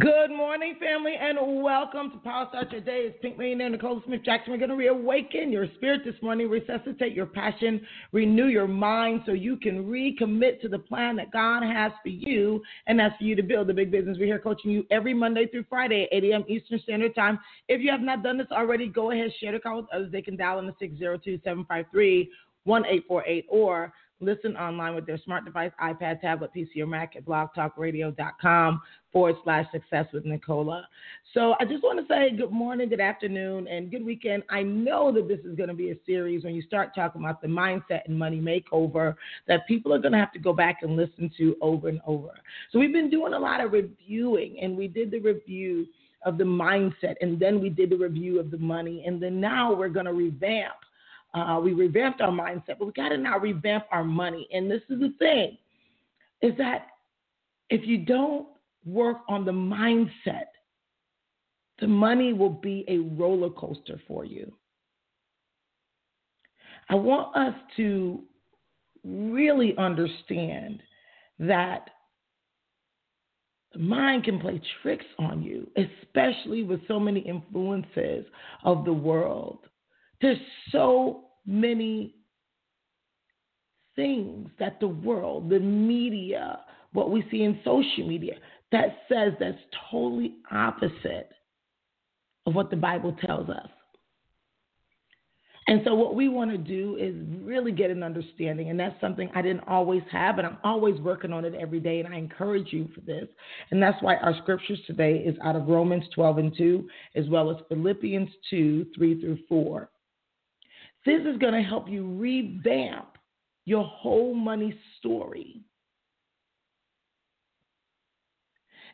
Good morning, family, and welcome to Power Start Your Day. It's Pink Millionaire Nicola Smith Jackson. We're going to reawaken your spirit this morning, resuscitate your passion, renew your mind so you can recommit to the plan that God has for you, and that's for you to build a big business. We're here coaching you every Monday through Friday at 8 a.m. Eastern Standard Time. If you have not done this already, go ahead, share the call with others. They can dial in the 602 753 1848 or listen online with their smart device, iPad, tablet, PC, or Mac at blogtalkradio.com forward slash success with Nicola. So I just want to say good morning, good afternoon, and good weekend. I know that this is going to be a series when you start talking about the mindset and money makeover that people are going to have to go back and listen to over and over. So we've been doing a lot of reviewing, and we did the review of the mindset, and then we did the review of the money, and then now we're going to revamp uh, we revamped our mindset, but we got to now revamp our money. And this is the thing is that if you don't work on the mindset, the money will be a roller coaster for you. I want us to really understand that the mind can play tricks on you, especially with so many influences of the world. There's so many things that the world, the media, what we see in social media, that says that's totally opposite of what the Bible tells us. And so, what we want to do is really get an understanding, and that's something I didn't always have, and I'm always working on it every day, and I encourage you for this. And that's why our scriptures today is out of Romans 12 and 2, as well as Philippians 2 3 through 4. This is going to help you revamp your whole money story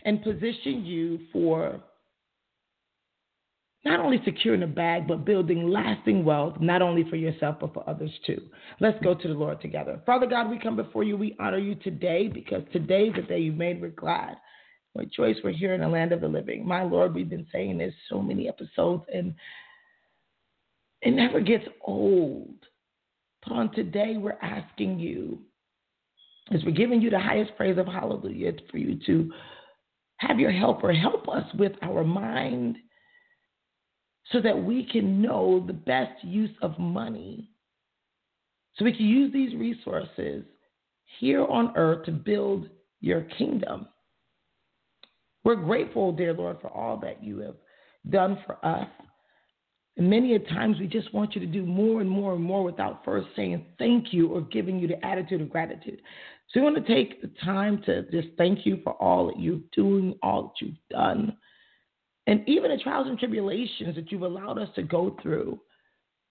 and position you for not only securing a bag, but building lasting wealth, not only for yourself, but for others too. Let's go to the Lord together. Father God, we come before you. We honor you today because today is the day you made. We're glad. My choice. we're here in the land of the living. My Lord, we've been saying this so many episodes, and it never gets old. On today, we're asking you, as we're giving you the highest praise of hallelujah, for you to have your helper help us with our mind so that we can know the best use of money. So we can use these resources here on earth to build your kingdom. We're grateful, dear Lord, for all that you have done for us. And many a times we just want you to do more and more and more without first saying thank you or giving you the attitude of gratitude. So we want to take the time to just thank you for all that you're doing, all that you've done, and even the trials and tribulations that you've allowed us to go through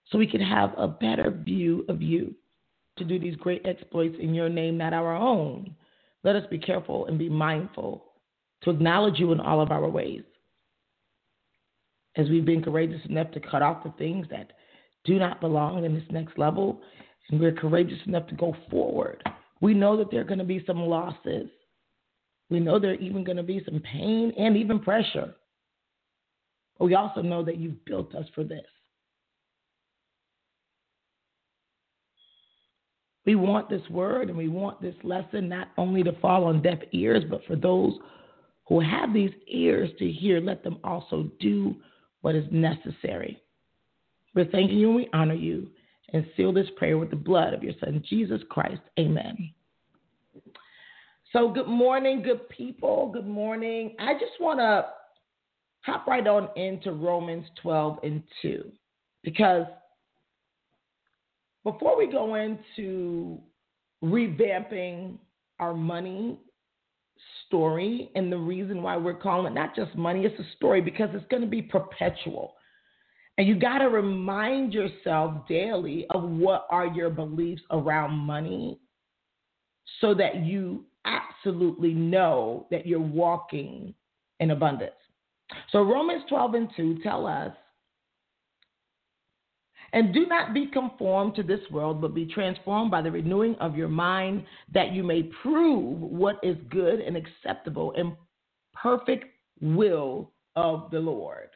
so we can have a better view of you to do these great exploits in your name, not our own. Let us be careful and be mindful to acknowledge you in all of our ways as we've been courageous enough to cut off the things that do not belong in this next level, and we're courageous enough to go forward. We know that there are going to be some losses. We know there are even going to be some pain and even pressure. But we also know that you've built us for this. We want this word and we want this lesson not only to fall on deaf ears, but for those who have these ears to hear, let them also do what is necessary. We're thanking you and we honor you and seal this prayer with the blood of your Son, Jesus Christ. Amen. So, good morning, good people. Good morning. I just want to hop right on into Romans 12 and 2 because before we go into revamping our money story and the reason why we're calling it not just money, it's a story because it's going to be perpetual. And you got to remind yourself daily of what are your beliefs around money so that you absolutely know that you're walking in abundance. So Romans 12 and 2 tell us, and do not be conformed to this world, but be transformed by the renewing of your mind, that you may prove what is good and acceptable and perfect will of the Lord.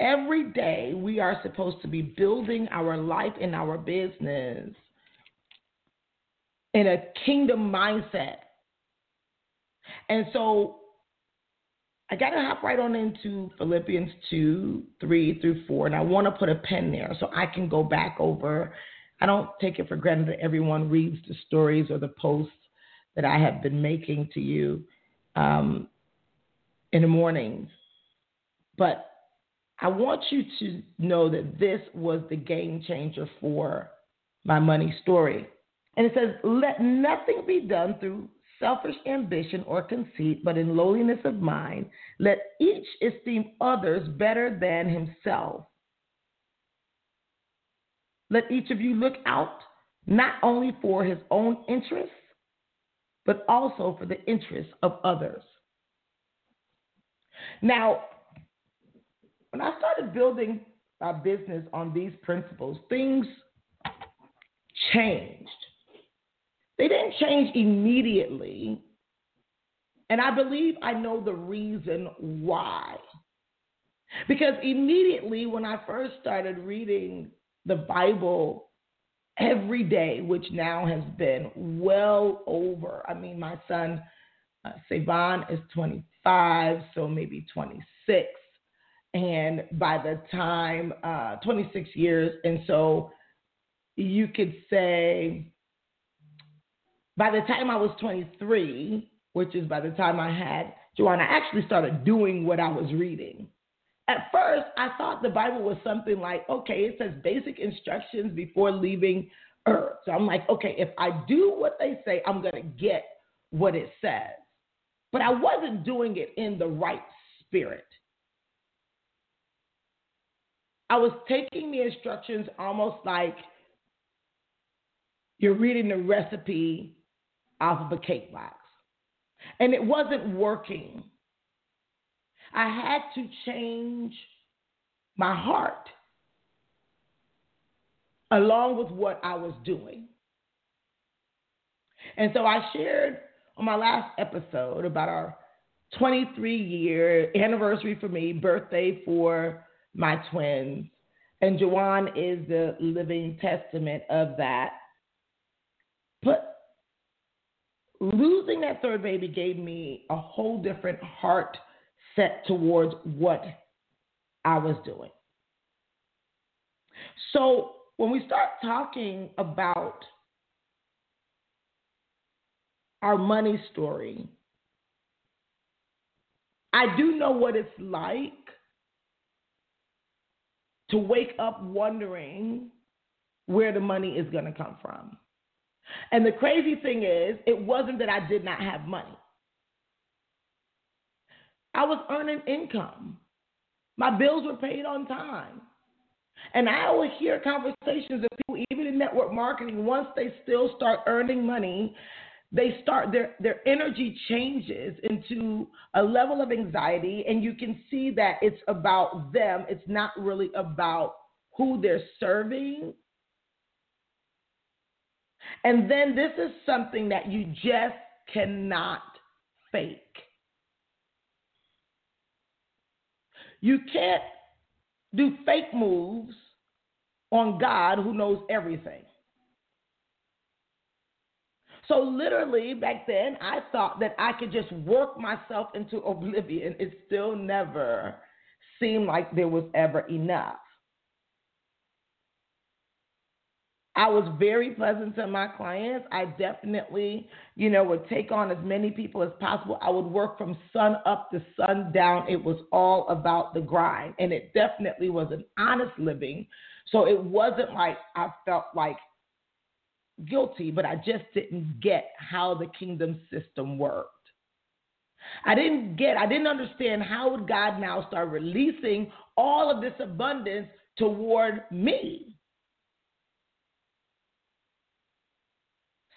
Every day we are supposed to be building our life and our business in a kingdom mindset. And so I got to hop right on into Philippians 2, 3 through 4. And I want to put a pen there so I can go back over. I don't take it for granted that everyone reads the stories or the posts that I have been making to you um, in the mornings. But I want you to know that this was the game changer for my money story. And it says, Let nothing be done through selfish ambition or conceit, but in lowliness of mind, let each esteem others better than himself. Let each of you look out not only for his own interests, but also for the interests of others. Now, when I started building my business on these principles, things changed. They didn't change immediately. And I believe I know the reason why. Because immediately when I first started reading the Bible every day, which now has been well over, I mean, my son, uh, Savon, is 25, so maybe 26 and by the time uh, 26 years, and so you could say by the time I was 23, which is by the time I had Joanna, I actually started doing what I was reading. At first, I thought the Bible was something like, okay, it says basic instructions before leaving earth. So I'm like, okay, if I do what they say, I'm going to get what it says. But I wasn't doing it in the right spirit. I was taking the instructions almost like you're reading the recipe off of a cake box. And it wasn't working. I had to change my heart along with what I was doing. And so I shared on my last episode about our 23 year anniversary for me, birthday for my twins. And Jawan is the living testament of that. But losing that third baby gave me a whole different heart set towards what I was doing. So when we start talking about our money story, I do know what it's like to wake up wondering where the money is going to come from. And the crazy thing is, it wasn't that I did not have money. I was earning income. My bills were paid on time. And I always hear conversations of people, even in network marketing, once they still start earning money, they start their their energy changes into a level of anxiety and you can see that it's about them it's not really about who they're serving and then this is something that you just cannot fake you can't do fake moves on God who knows everything so literally back then, I thought that I could just work myself into oblivion. It still never seemed like there was ever enough. I was very pleasant to my clients. I definitely, you know, would take on as many people as possible. I would work from sun up to sun down. It was all about the grind. And it definitely was an honest living. So it wasn't like I felt like guilty, but I just didn't get how the kingdom system worked. I didn't get, I didn't understand how would God now start releasing all of this abundance toward me.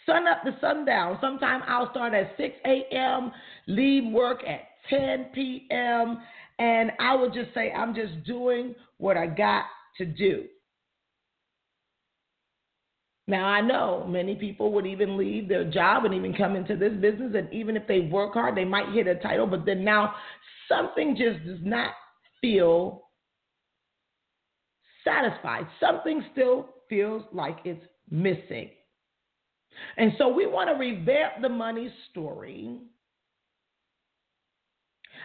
Sun up to sundown. Sometimes I'll start at 6 a.m., leave work at 10 p.m., and I would just say, I'm just doing what I got to do. Now, I know many people would even leave their job and even come into this business, and even if they work hard, they might hit a title, but then now something just does not feel satisfied. Something still feels like it's missing. And so we want to revamp the money story.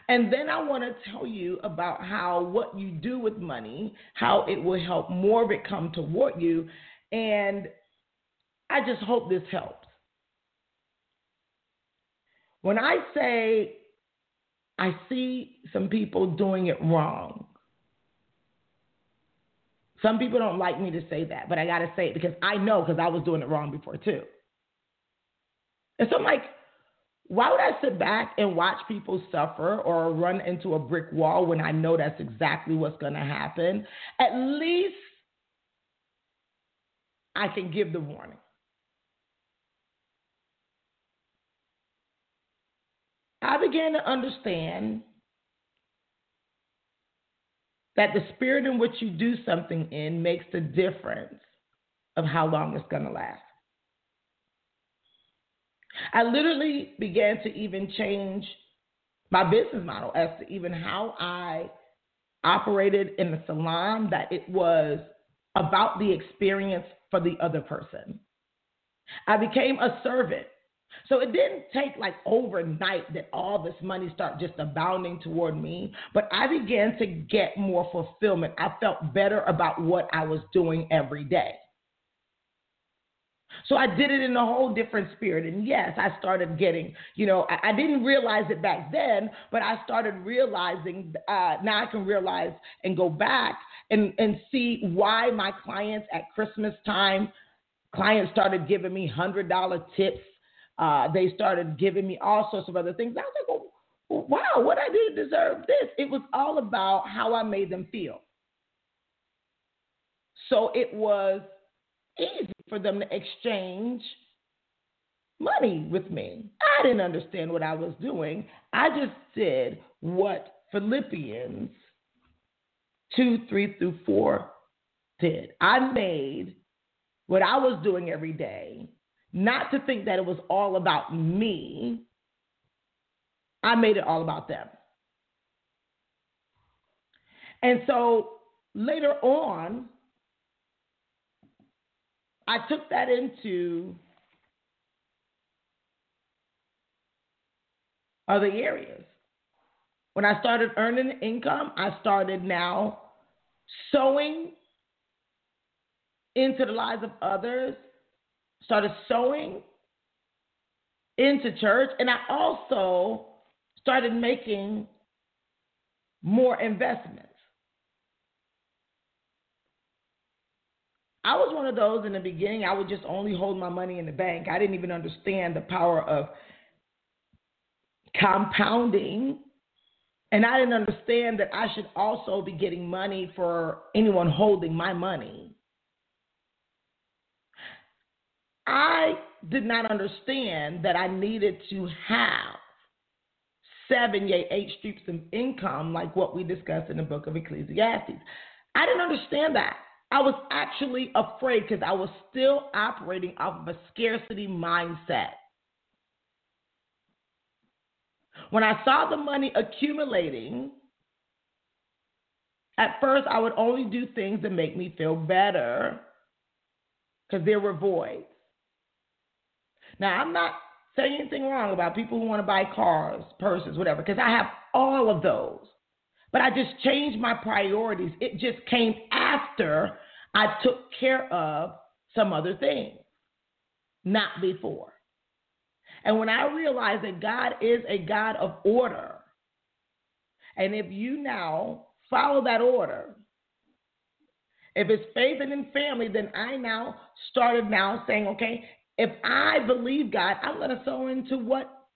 And then I want to tell you about how what you do with money, how it will help more of it come toward you. And I just hope this helps. When I say I see some people doing it wrong, some people don't like me to say that, but I got to say it because I know because I was doing it wrong before too. And so I'm like, why would I sit back and watch people suffer or run into a brick wall when I know that's exactly what's going to happen? At least I can give the warning. I began to understand that the spirit in which you do something in makes the difference of how long it's going to last. I literally began to even change my business model as to even how I operated in the salon, that it was about the experience for the other person. I became a servant so it didn't take like overnight that all this money started just abounding toward me, but I began to get more fulfillment. I felt better about what I was doing every day. So I did it in a whole different spirit. And yes, I started getting, you know, I, I didn't realize it back then, but I started realizing, uh, now I can realize and go back and, and see why my clients at Christmas time, clients started giving me $100 tips uh, they started giving me all sorts of other things. I was like, well, wow, what I did deserve this. It was all about how I made them feel. So it was easy for them to exchange money with me. I didn't understand what I was doing. I just did what Philippians 2, 3 through 4 did. I made what I was doing every day not to think that it was all about me. I made it all about them. And so later on, I took that into other areas. When I started earning income, I started now sowing into the lives of others started sowing into church, and I also started making more investments. I was one of those in the beginning, I would just only hold my money in the bank. I didn't even understand the power of compounding. And I didn't understand that I should also be getting money for anyone holding my money. I did not understand that I needed to have seven, yea, eight streams of income, like what we discussed in the book of Ecclesiastes. I didn't understand that. I was actually afraid because I was still operating off of a scarcity mindset. When I saw the money accumulating, at first I would only do things that make me feel better because there were voids. Now, I'm not saying anything wrong about people who want to buy cars, purses, whatever, because I have all of those. But I just changed my priorities. It just came after I took care of some other things, not before. And when I realized that God is a God of order, and if you now follow that order, if it's faith and in family, then I now started now saying, okay, if I believe God, I'm going to sow into what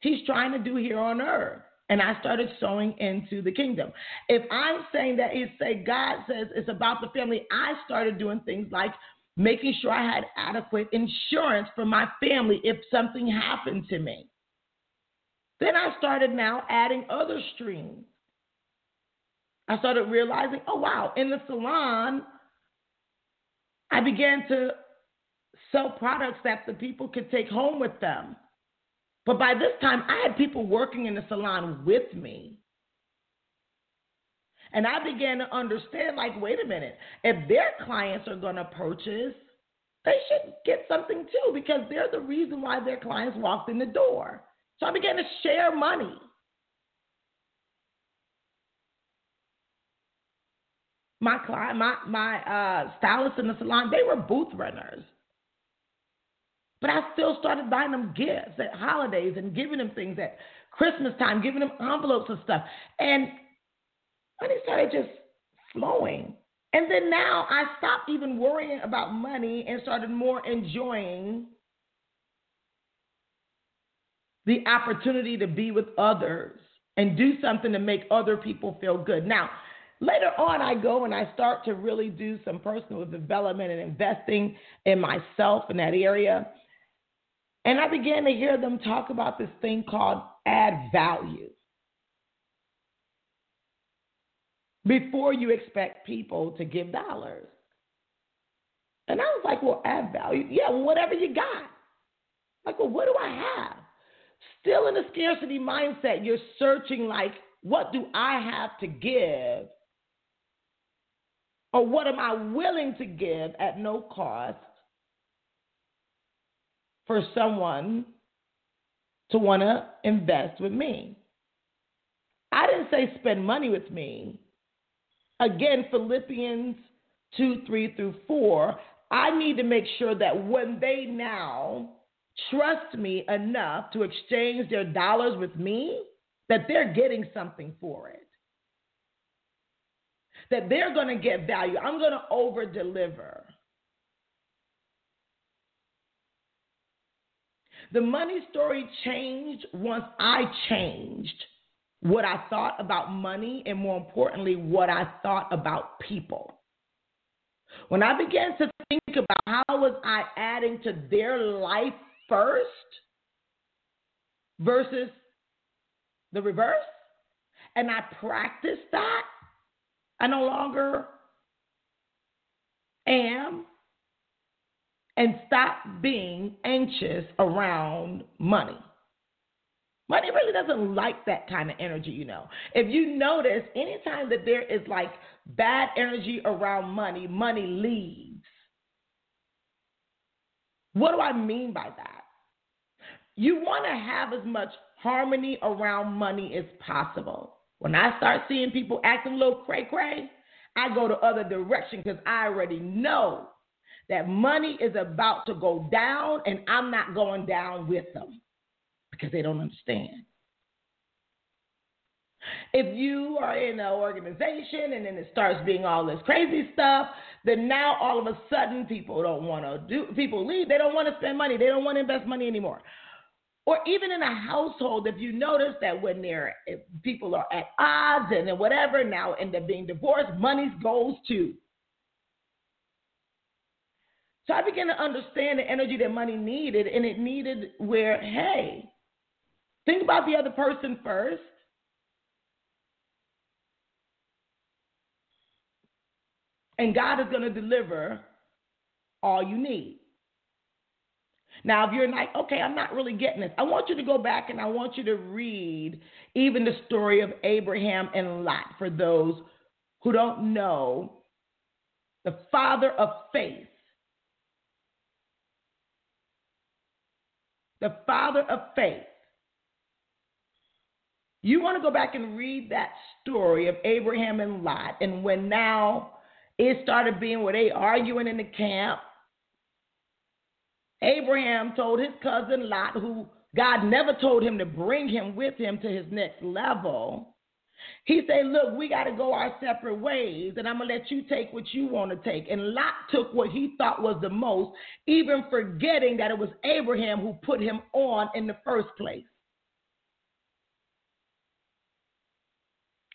He's trying to do here on earth. And I started sowing into the kingdom. If I'm saying that it's say God says it's about the family, I started doing things like making sure I had adequate insurance for my family if something happened to me. Then I started now adding other streams. I started realizing, oh, wow, in the salon, I began to sell products that the people could take home with them. But by this time, I had people working in the salon with me. And I began to understand like, wait a minute, if their clients are going to purchase, they should get something too because they're the reason why their clients walked in the door. So I began to share money. My client, my my uh, stylists in the salon, they were booth renters. But I still started buying them gifts at holidays and giving them things at Christmas time, giving them envelopes and stuff. And money started just flowing. And then now I stopped even worrying about money and started more enjoying the opportunity to be with others and do something to make other people feel good. Now, later on, I go and I start to really do some personal development and investing in myself in that area. And I began to hear them talk about this thing called add value. Before you expect people to give dollars. And I was like, well, add value. Yeah, whatever you got. Like, well, what do I have? Still in a scarcity mindset, you're searching, like, what do I have to give? Or what am I willing to give at no cost for someone to want to invest with me. I didn't say spend money with me. Again, Philippians 2 3 through 4, I need to make sure that when they now trust me enough to exchange their dollars with me, that they're getting something for it. That they're going to get value. I'm going to over deliver. The money story changed once I changed what I thought about money and more importantly, what I thought about people. When I began to think about how was I adding to their life first versus the reverse, and I practiced that, I no longer am and stop being anxious around money. Money really doesn't like that kind of energy, you know. If you notice, anytime that there is like bad energy around money, money leaves. What do I mean by that? You want to have as much harmony around money as possible. When I start seeing people acting a little cray cray, I go the other direction because I already know that money is about to go down and I'm not going down with them because they don't understand. If you are in an organization and then it starts being all this crazy stuff, then now all of a sudden people don't want to do, people leave. They don't want to spend money. They don't want to invest money anymore. Or even in a household, if you notice that when they're, people are at odds and then whatever, now end up being divorced, money goes to so I began to understand the energy that money needed, and it needed where, hey, think about the other person first. And God is going to deliver all you need. Now, if you're like, okay, I'm not really getting this, I want you to go back and I want you to read even the story of Abraham and Lot for those who don't know the father of faith the father of faith. You want to go back and read that story of Abraham and Lot, and when now it started being where they arguing in the camp. Abraham told his cousin Lot, who God never told him to bring him with him to his next level. He said, Look, we got to go our separate ways, and I'm going to let you take what you want to take. And Lot took what he thought was the most, even forgetting that it was Abraham who put him on in the first place.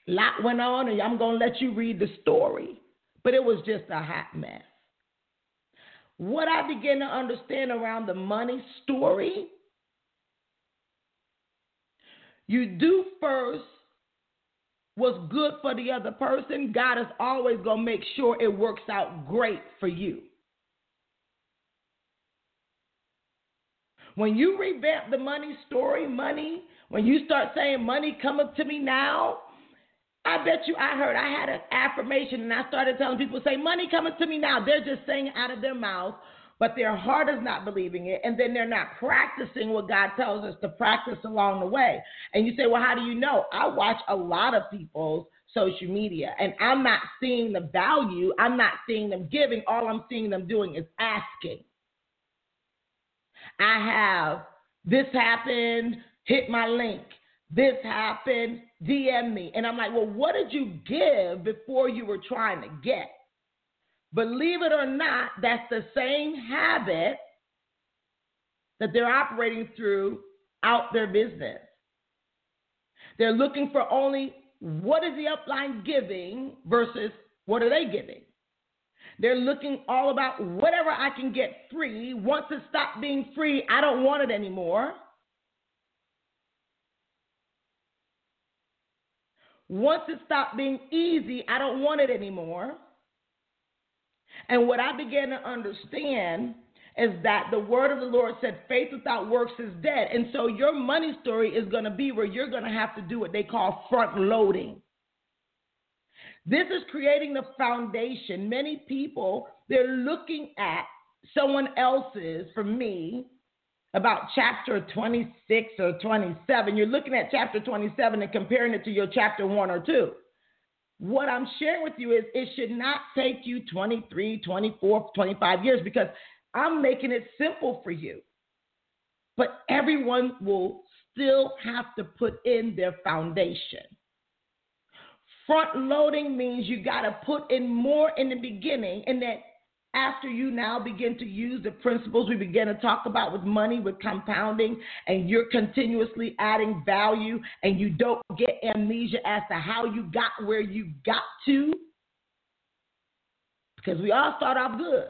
Lot went on, and I'm going to let you read the story, but it was just a hot mess. what I began to understand around the money story, you do first what's good for the other person, God is always going to make sure it works out great for you. When you revamp the money story, money, when you start saying money coming to me now, I bet you I heard I had an affirmation and I started telling people say money coming to me now. They're just saying out of their mouth, but their heart is not believing it, and then they're not practicing what God tells us to practice along the way. And you say, well, how do you know? I watch a lot of people's social media, and I'm not seeing the value. I'm not seeing them giving. All I'm seeing them doing is asking. I have this happened, hit my link. This happened, DM me. And I'm like, well, what did you give before you were trying to get? Believe it or not, that's the same habit that they're operating through out their business. They're looking for only what is the upline giving versus what are they giving. They're looking all about whatever I can get free. Once it stops being free, I don't want it anymore. Once it stopped being easy, I don't want it anymore. And what I began to understand is that the word of the Lord said, faith without works is dead. And so your money story is going to be where you're going to have to do what they call front loading. This is creating the foundation. Many people, they're looking at someone else's, for me, about chapter 26 or 27. You're looking at chapter 27 and comparing it to your chapter 1 or 2. What I'm sharing with you is it should not take you 23, 24, 25 years because I'm making it simple for you. But everyone will still have to put in their foundation. Front loading means you got to put in more in the beginning, and that after you now begin to use the principles we began to talk about with money, with compounding, and you're continuously adding value, and you don't get amnesia as to how you got where you got to, because we all start off good.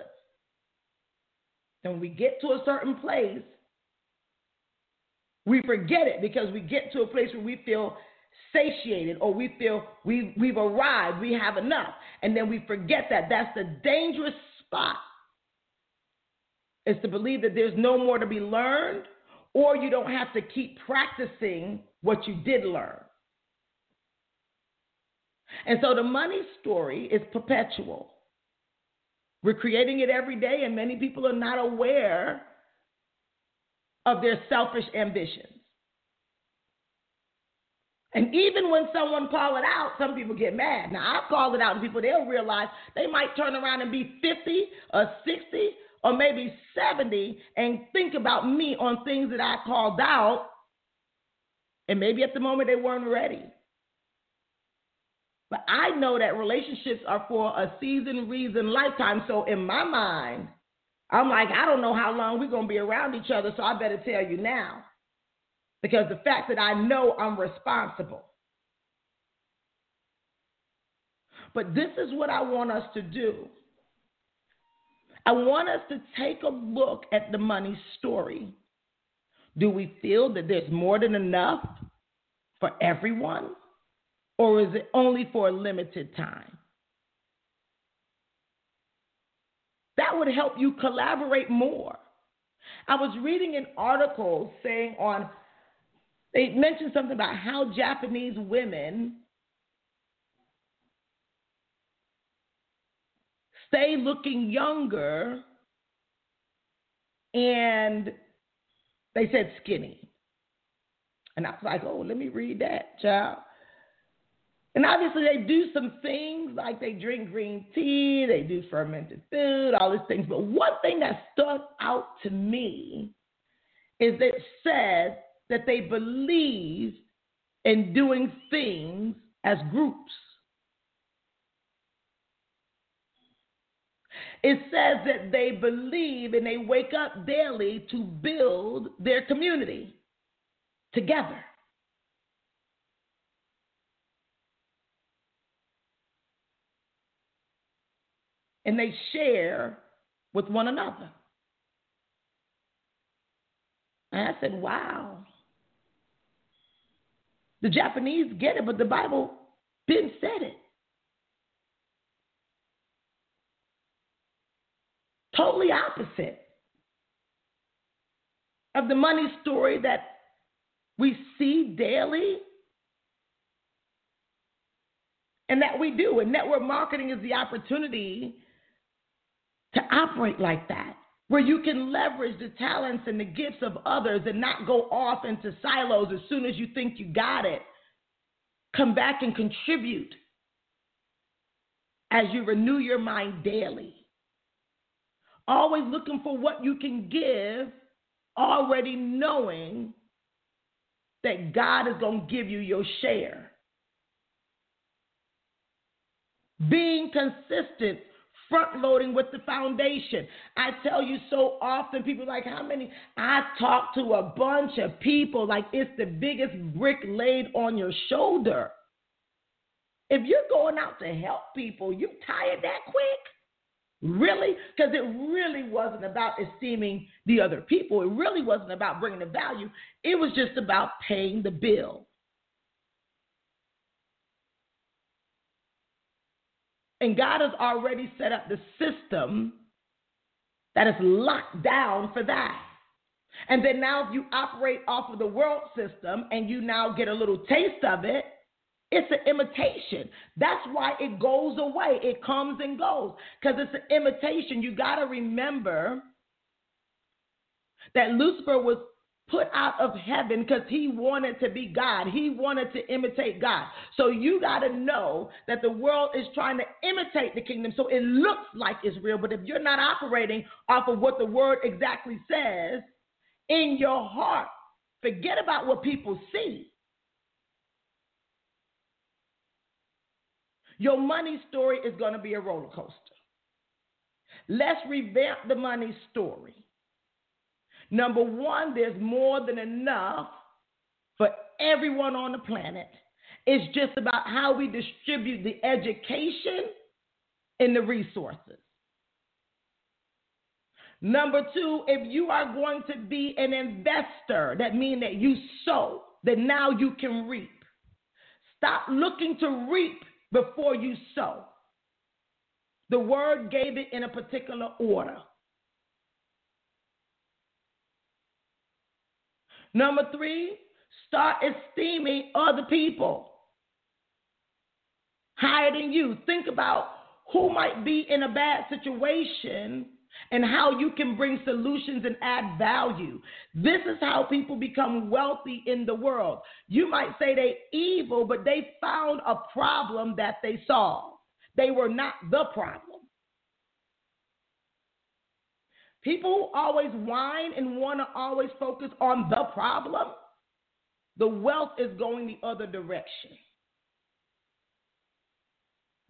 And when we get to a certain place, we forget it because we get to a place where we feel satiated or we feel we, we've arrived, we have enough. And then we forget that. That's the dangerous spot, is to believe that there's no more to be learned or you don't have to keep practicing what you did learn. And so the money story is perpetual. We're creating it every day, and many people are not aware of their selfish ambitions. And even when someone call it out, some people get mad. Now I've called it out to people, they'll realize they might turn around and be 50 or 60 or maybe 70 and think about me on things that I called out. And maybe at the moment they weren't ready. But I know that relationships are for a season, reason, lifetime. So in my mind, I'm like, I don't know how long we're going to be around each other, so I better tell you now because the fact that I know I'm responsible. But this is what I want us to do. I want us to take a look at the money story. Do we feel that there's more than enough for everyone? Or is it only for a limited time? That would help you collaborate more. I was reading an article saying on they mentioned something about how Japanese women stay looking younger and they said skinny. And I was like, oh, let me read that, child. And obviously, they do some things like they drink green tea, they do fermented food, all these things. But one thing that stuck out to me is it said that they believe in doing things as groups. It says that they believe and they wake up daily to build their community together. And they share with one another. And I said, wow. The Japanese get it, but the Bible didn't say it. Totally opposite of the money story that we see daily and that we do. And network marketing is the opportunity to operate like that, where you can leverage the talents and the gifts of others and not go off into silos as soon as you think you got it. Come back and contribute as you renew your mind daily. Always looking for what you can give, already knowing that God is going to give you your share. Being consistent, front loading with the foundation. I tell you so often, people like, how many? I talk to a bunch of people like it's the biggest brick laid on your shoulder. If you're going out to help people, you tired that quick? Really? Because it really wasn't about esteeming the other people. It really wasn't about bringing the value. It was just about paying the bill. And God has already set up the system that is locked down for that. And then now, if you operate off of the world system and you now get a little taste of it, it's an imitation. That's why it goes away. It comes and goes because it's an imitation. You got to remember that Lucifer was put out of heaven because he wanted to be God. He wanted to imitate God. So you got to know that the world is trying to imitate the kingdom. So it looks like it's real, but if you're not operating off of what the word exactly says in your heart, forget about what people see. Your money story is going to be a roller coaster. Let's revamp the money story. Number one, there's more than enough for everyone on the planet. It's just about how we distribute the education and the resources. Number two, if you are going to be an investor, that means that you sow, that now you can reap. Stop looking to reap before you sow. The word gave it in a particular order. Number three, start esteeming other people higher than you. Think about who might be in a bad situation and how you can bring solutions and add value. This is how people become wealthy in the world. You might say they evil, but they found a problem that they solved. They were not the problem. People who always whine and want to always focus on the problem, the wealth is going the other direction.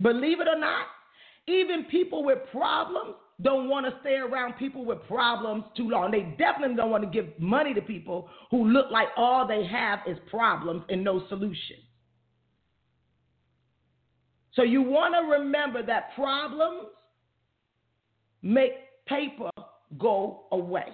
Believe it or not, even people with problems don't want to stay around people with problems too long. They definitely don't want to give money to people who look like all they have is problems and no solution. So you want to remember that problems make paper go away.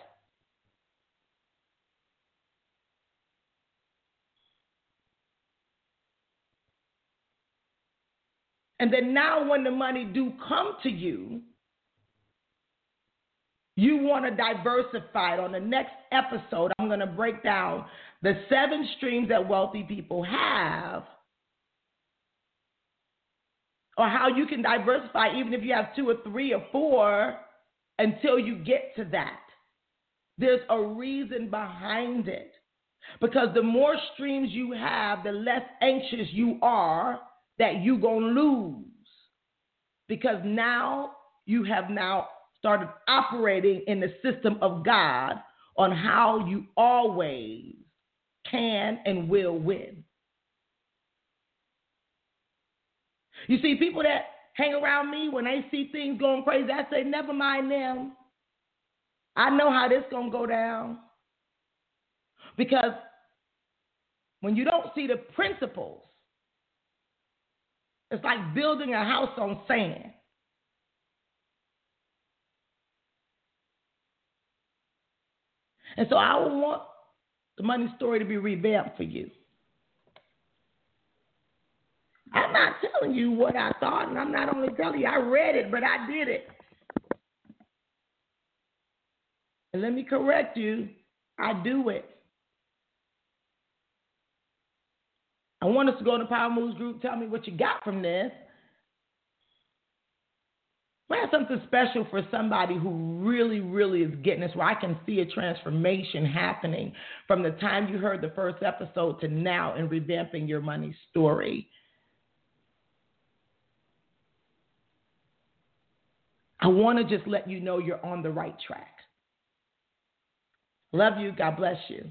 And then now when the money do come to you, you want to diversify it. On the next episode, I'm going to break down the seven streams that wealthy people have or how you can diversify even if you have two or three or four until you get to that. There's a reason behind it. Because the more streams you have, the less anxious you are that you're going to lose. Because now you have now started operating in the system of God on how you always can and will win. You see, people that hang around me when they see things going crazy. I say, never mind them. I know how this gonna go down. Because when you don't see the principles, it's like building a house on sand. And so I want the money story to be revamped for you. I'm not telling you what I thought, and I'm not only telling you I read it, but I did it. And let me correct you, I do it. I want us to go to Power Moves group. Tell me what you got from this. We have something special for somebody who really, really is getting this, where I can see a transformation happening from the time you heard the first episode to now in revamping your money story. I want to just let you know you're on the right track. Love you. God bless you.